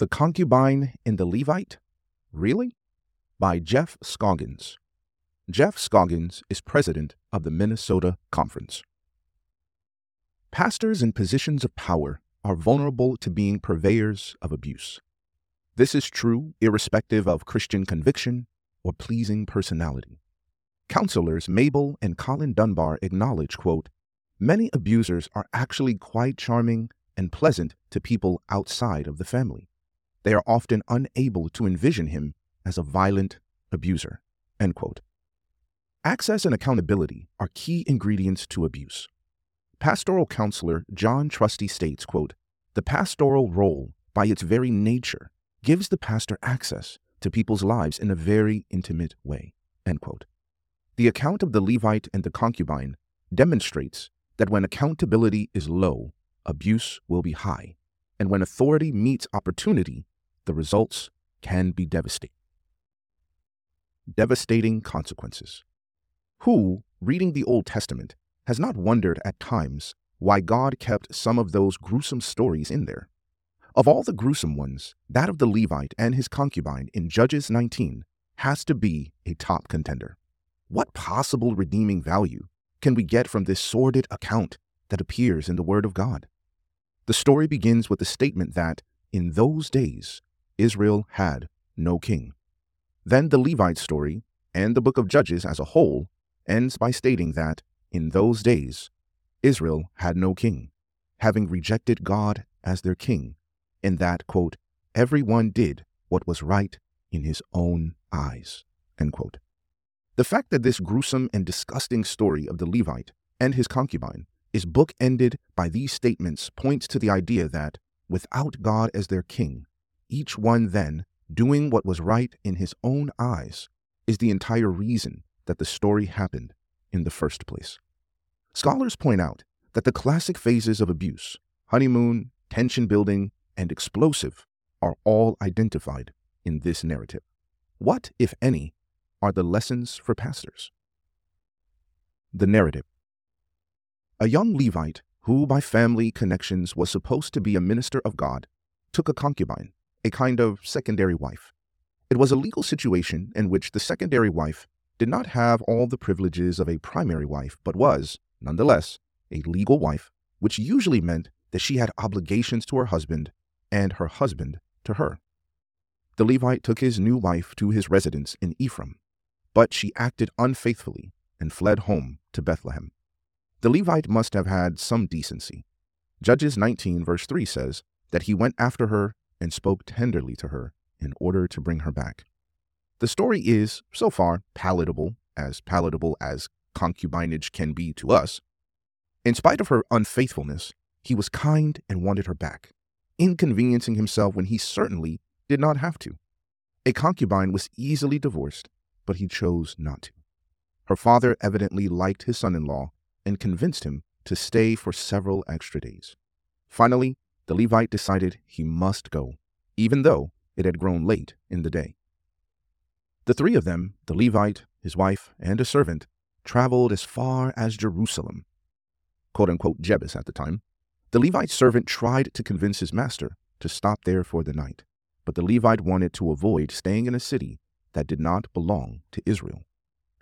The Concubine and the Levite? Really? By Jeff Scoggins. Jeff Scoggins is president of the Minnesota Conference. Pastors in positions of power are vulnerable to being purveyors of abuse. This is true irrespective of Christian conviction or pleasing personality. Counselors Mabel and Colin Dunbar acknowledge, quote, many abusers are actually quite charming and pleasant to people outside of the family. They are often unable to envision him as a violent abuser. Access and accountability are key ingredients to abuse. Pastoral counselor John Trusty states, quote, The pastoral role, by its very nature, gives the pastor access to people's lives in a very intimate way. End quote. The account of the Levite and the concubine demonstrates that when accountability is low, abuse will be high, and when authority meets opportunity, the results can be devastating. Devastating consequences. Who, reading the Old Testament, has not wondered at times why God kept some of those gruesome stories in there? Of all the gruesome ones, that of the Levite and his concubine in Judges 19 has to be a top contender. What possible redeeming value can we get from this sordid account that appears in the Word of God? The story begins with the statement that, in those days, Israel had no king. Then the Levite story, and the book of Judges as a whole, ends by stating that, in those days, Israel had no king, having rejected God as their king in that, quote, everyone did what was right in his own eyes. The fact that this gruesome and disgusting story of the Levite and his concubine is bookended by these statements points to the idea that, without God as their king, each one then doing what was right in his own eyes is the entire reason that the story happened in the first place. Scholars point out that the classic phases of abuse, honeymoon, tension building, and explosive are all identified in this narrative. What, if any, are the lessons for pastors? The narrative. A young Levite who, by family connections, was supposed to be a minister of God, took a concubine, a kind of secondary wife. It was a legal situation in which the secondary wife did not have all the privileges of a primary wife, but was, nonetheless, a legal wife, which usually meant that she had obligations to her husband and her husband to her. The Levite took his new wife to his residence in Ephraim, but she acted unfaithfully and fled home to Bethlehem. The Levite must have had some decency. Judges 19, verse 3 says that he went after her and spoke tenderly to her in order to bring her back. The story is, so far, palatable, as palatable as concubinage can be to us. In spite of her unfaithfulness, he was kind and wanted her back inconveniencing himself when he certainly did not have to. A concubine was easily divorced, but he chose not to. Her father evidently liked his son in law and convinced him to stay for several extra days. Finally, the Levite decided he must go, even though it had grown late in the day. The three of them, the Levite, his wife, and a servant, traveled as far as Jerusalem, quote unquote Jebus at the time, the Levite servant tried to convince his master to stop there for the night, but the Levite wanted to avoid staying in a city that did not belong to Israel.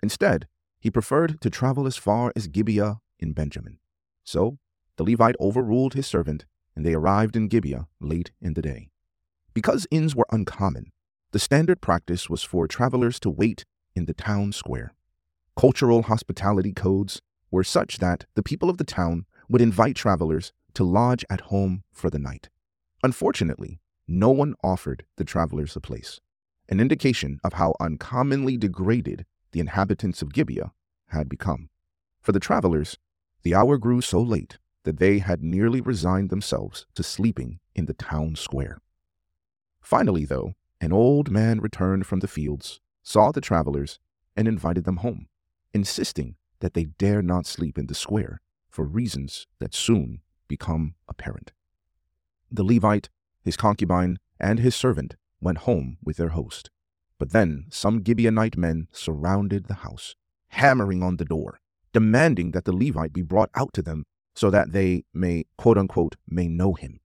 Instead, he preferred to travel as far as Gibeah in Benjamin. So, the Levite overruled his servant, and they arrived in Gibeah late in the day. Because inns were uncommon, the standard practice was for travelers to wait in the town square. Cultural hospitality codes were such that the people of the town would invite travelers to lodge at home for the night. Unfortunately, no one offered the travelers a place, an indication of how uncommonly degraded the inhabitants of Gibeah had become. For the travelers, the hour grew so late that they had nearly resigned themselves to sleeping in the town square. Finally, though, an old man returned from the fields, saw the travelers, and invited them home, insisting that they dare not sleep in the square for reasons that soon become apparent. The Levite, his concubine, and his servant went home with their host. But then some Gibeonite men surrounded the house, hammering on the door, demanding that the Levite be brought out to them so that they may, quote unquote, may know him.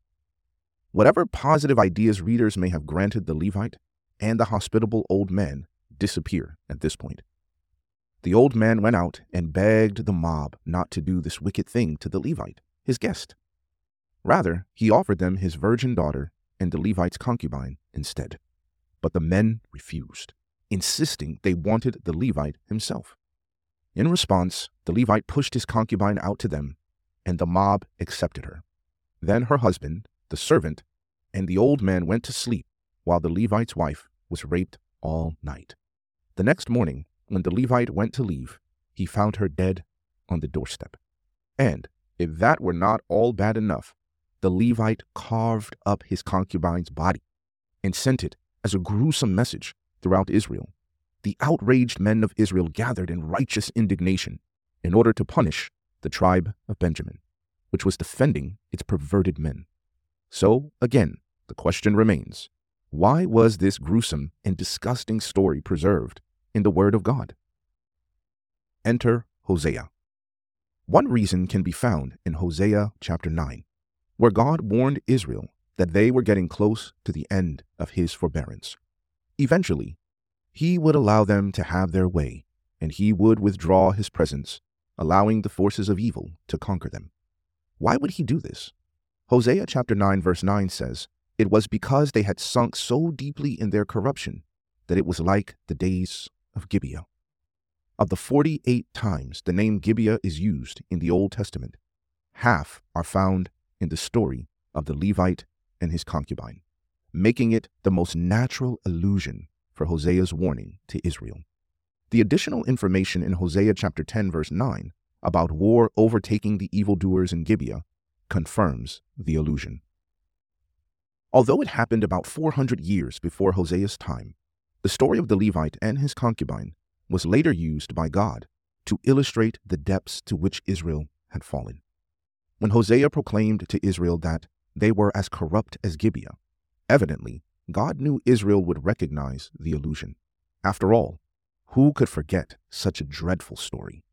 Whatever positive ideas readers may have granted the Levite and the hospitable old man disappear at this point. The old man went out and begged the mob not to do this wicked thing to the Levite, his guest. Rather, he offered them his virgin daughter and the Levite's concubine instead. But the men refused, insisting they wanted the Levite himself. In response, the Levite pushed his concubine out to them, and the mob accepted her. Then her husband, the servant, and the old man went to sleep while the Levite's wife was raped all night. The next morning, when the Levite went to leave, he found her dead on the doorstep. And, if that were not all bad enough, the Levite carved up his concubine's body and sent it as a gruesome message throughout Israel. The outraged men of Israel gathered in righteous indignation in order to punish the tribe of Benjamin, which was defending its perverted men. So, again, the question remains why was this gruesome and disgusting story preserved in the Word of God? Enter Hosea. One reason can be found in Hosea chapter 9, where God warned Israel that they were getting close to the end of his forbearance. Eventually, he would allow them to have their way, and he would withdraw his presence, allowing the forces of evil to conquer them. Why would he do this? Hosea chapter 9 verse 9 says, it was because they had sunk so deeply in their corruption that it was like the days of Gibeah. Of the 48 times the name Gibeah is used in the Old Testament, half are found in the story of the Levite and his concubine, making it the most natural allusion for Hosea's warning to Israel. The additional information in Hosea chapter 10 verse 9 about war overtaking the evildoers in Gibeah confirms the allusion. Although it happened about 400 years before Hosea's time, the story of the Levite and his concubine was later used by God to illustrate the depths to which Israel had fallen. When Hosea proclaimed to Israel that they were as corrupt as Gibeah, evidently, God knew Israel would recognize the allusion. After all, who could forget such a dreadful story?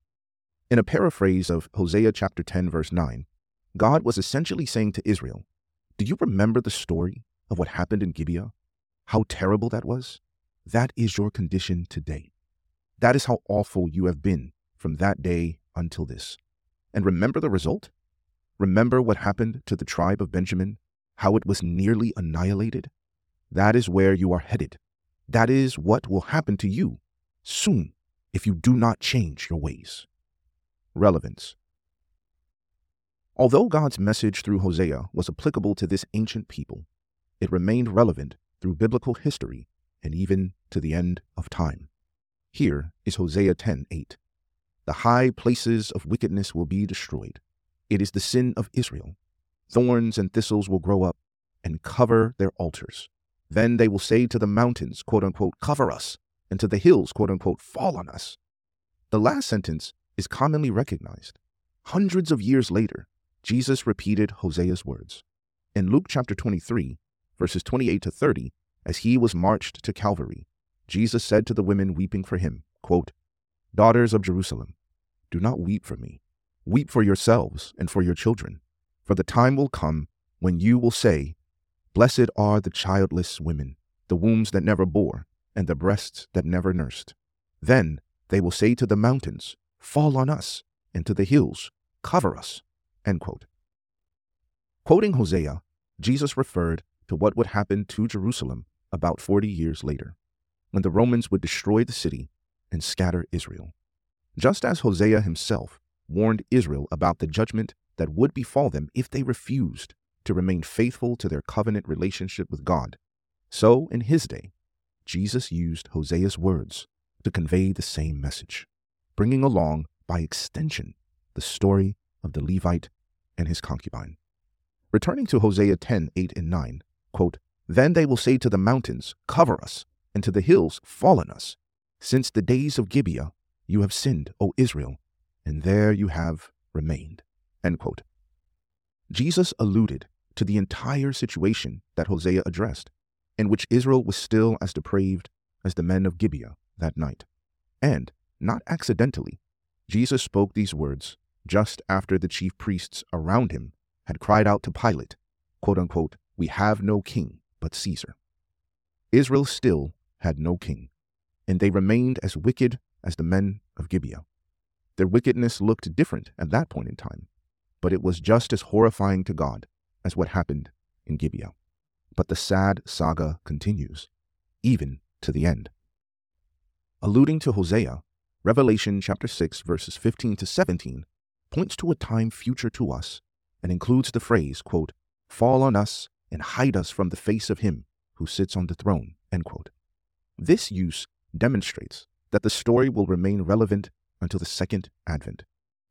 In a paraphrase of Hosea chapter 10 verse 9, God was essentially saying to Israel, do you remember the story of what happened in Gibeah? How terrible that was? That is your condition today. That is how awful you have been from that day until this. And remember the result? Remember what happened to the tribe of Benjamin, how it was nearly annihilated? That is where you are headed. That is what will happen to you soon if you do not change your ways. Relevance Although God's message through Hosea was applicable to this ancient people, it remained relevant through biblical history and even to the end of time. Here is Hosea 10:8. The high places of wickedness will be destroyed. It is the sin of Israel. Thorns and thistles will grow up and cover their altars. Then they will say to the mountains, quote unquote, cover us, and to the hills, quote unquote, fall on us. The last sentence is commonly recognized. Hundreds of years later, Jesus repeated Hosea's words. In Luke chapter 23, verses 28 to 30, as he was marched to Calvary, Jesus said to the women weeping for him, quote, Daughters of Jerusalem, do not weep for me. Weep for yourselves and for your children. For the time will come when you will say, Blessed are the childless women, the wombs that never bore, and the breasts that never nursed. Then they will say to the mountains, Fall on us, and to the hills, Cover us. Quote. Quoting Hosea, Jesus referred to what would happen to Jerusalem about 40 years later, when the Romans would destroy the city and scatter Israel. Just as Hosea himself warned Israel about the judgment that would befall them if they refused to remain faithful to their covenant relationship with God, so in his day, Jesus used Hosea's words to convey the same message, bringing along, by extension, the story of the Levite and his concubine. Returning to Hosea 10 8 and 9, quote, Then they will say to the mountains, Cover us, and to the hills, Fall on us. Since the days of Gibeah, you have sinned, O Israel, and there you have remained. Jesus alluded to the entire situation that Hosea addressed, in which Israel was still as depraved as the men of Gibeah that night. And, not accidentally, Jesus spoke these words just after the chief priests around him had cried out to Pilate, quote unquote, We have no king but Caesar. Israel still had no king, and they remained as wicked as the men of Gibeah. Their wickedness looked different at that point in time, but it was just as horrifying to God as what happened in Gibeah. But the sad saga continues, even to the end. Alluding to Hosea, Revelation chapter 6 verses 15 to 17 points to a time future to us and includes the phrase, quote, fall on us and hide us from the face of him who sits on the throne, end quote. This use demonstrates that the story will remain relevant until the second advent,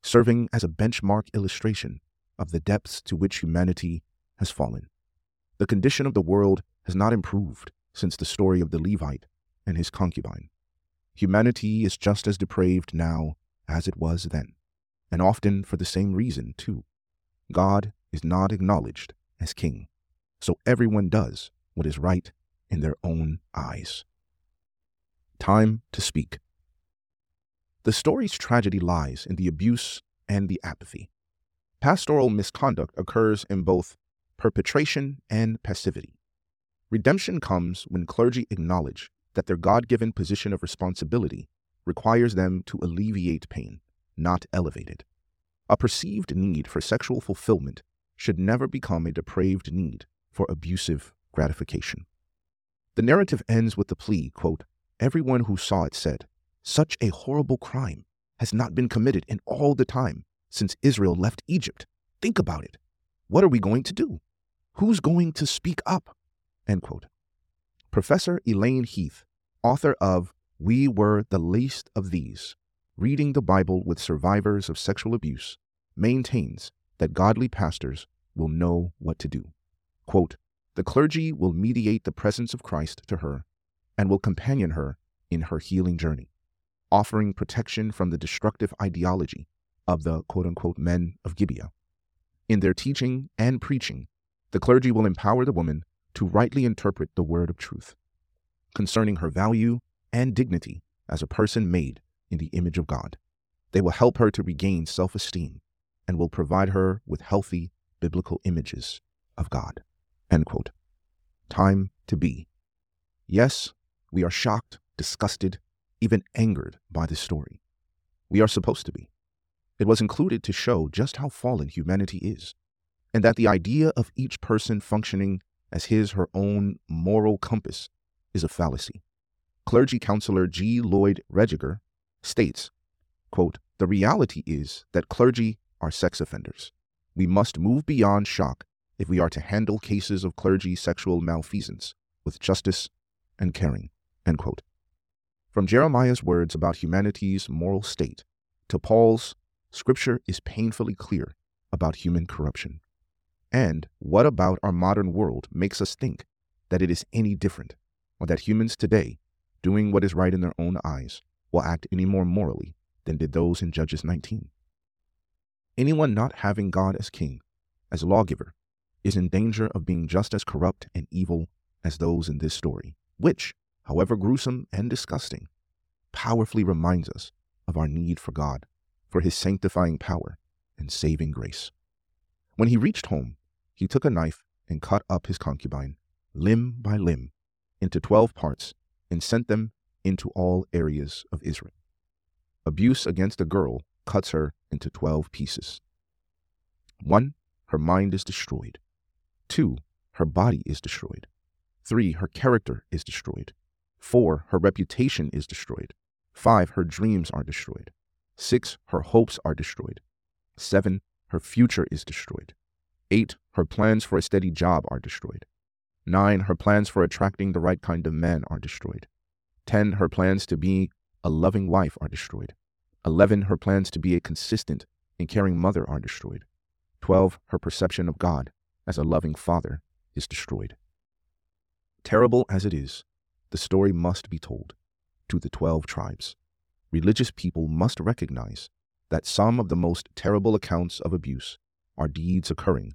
serving as a benchmark illustration of the depths to which humanity has fallen. The condition of the world has not improved since the story of the Levite and his concubine. Humanity is just as depraved now as it was then, and often for the same reason, too. God is not acknowledged as king, so everyone does what is right in their own eyes. Time to speak. The story's tragedy lies in the abuse and the apathy. Pastoral misconduct occurs in both perpetration and passivity. Redemption comes when clergy acknowledge that their God given position of responsibility requires them to alleviate pain, not elevate it. A perceived need for sexual fulfillment should never become a depraved need for abusive gratification. The narrative ends with the plea, quote, Everyone who saw it said, Such a horrible crime has not been committed in all the time since Israel left Egypt. Think about it. What are we going to do? Who's going to speak up? End quote. Professor Elaine Heath, author of We Were the Least of These Reading the Bible with Survivors of Sexual Abuse, maintains that godly pastors will know what to do. Quote, the clergy will mediate the presence of Christ to her and will companion her in her healing journey, offering protection from the destructive ideology of the quote unquote men of Gibeah. In their teaching and preaching, the clergy will empower the woman to rightly interpret the word of truth concerning her value and dignity as a person made in the image of God. They will help her to regain self esteem and will provide her with healthy biblical images of God. Time to be. Yes, we are shocked, disgusted, even angered by this story. We are supposed to be. It was included to show just how fallen humanity is, and that the idea of each person functioning as his or her own moral compass is a fallacy. Clergy counselor G. Lloyd Rediger states, quote, The reality is that clergy are sex offenders. We must move beyond shock if we are to handle cases of clergy sexual malfeasance with justice and caring. From Jeremiah's words about humanity's moral state to Paul's, Scripture is painfully clear about human corruption. And what about our modern world makes us think that it is any different, or that humans today, doing what is right in their own eyes, will act any more morally than did those in Judges 19? Anyone not having God as king, as lawgiver, is in danger of being just as corrupt and evil as those in this story, which, however gruesome and disgusting, powerfully reminds us of our need for God, for his sanctifying power and saving grace. When he reached home, he took a knife and cut up his concubine, limb by limb, into twelve parts and sent them into all areas of Israel. Abuse against a girl cuts her into twelve pieces. One, her mind is destroyed. Two, her body is destroyed. Three, her character is destroyed. Four, her reputation is destroyed. Five, her dreams are destroyed. Six, her hopes are destroyed. Seven, her future is destroyed. Eight, her plans for a steady job are destroyed. Nine, her plans for attracting the right kind of man are destroyed. Ten, her plans to be a loving wife are destroyed. Eleven, her plans to be a consistent and caring mother are destroyed. Twelve, her perception of God as a loving father is destroyed. Terrible as it is, the story must be told to the 12 tribes. Religious people must recognize that some of the most terrible accounts of abuse are deeds occurring